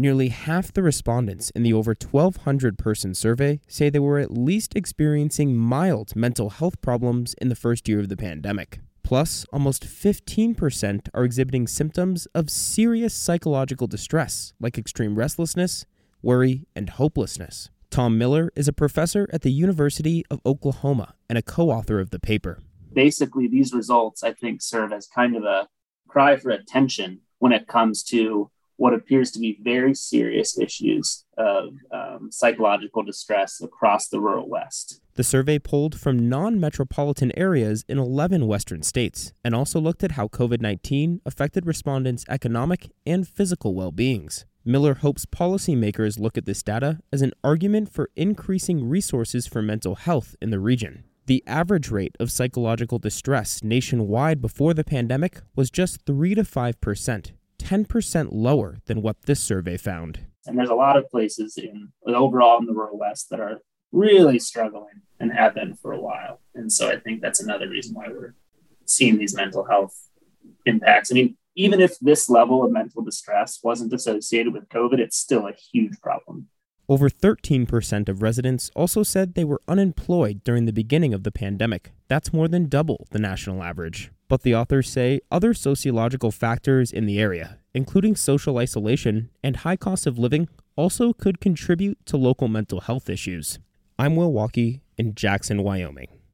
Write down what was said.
Nearly half the respondents in the over 1,200 person survey say they were at least experiencing mild mental health problems in the first year of the pandemic. Plus, almost 15% are exhibiting symptoms of serious psychological distress, like extreme restlessness, worry, and hopelessness. Tom Miller is a professor at the University of Oklahoma and a co author of the paper. Basically, these results, I think, serve as kind of a cry for attention when it comes to what appears to be very serious issues of um, psychological distress across the rural West. The survey polled from non metropolitan areas in 11 Western states and also looked at how COVID 19 affected respondents' economic and physical well beings. Miller hopes policymakers look at this data as an argument for increasing resources for mental health in the region. The average rate of psychological distress nationwide before the pandemic was just 3 to 5 percent, 10% lower than what this survey found. And there's a lot of places in overall in the rural West that are really struggling and have been for a while. And so I think that's another reason why we're seeing these mental health impacts. I mean, even if this level of mental distress wasn't associated with COVID, it's still a huge problem. Over 13% of residents also said they were unemployed during the beginning of the pandemic. That's more than double the national average. But the authors say other sociological factors in the area, including social isolation and high cost of living, also could contribute to local mental health issues. I'm Will Walkey in Jackson, Wyoming.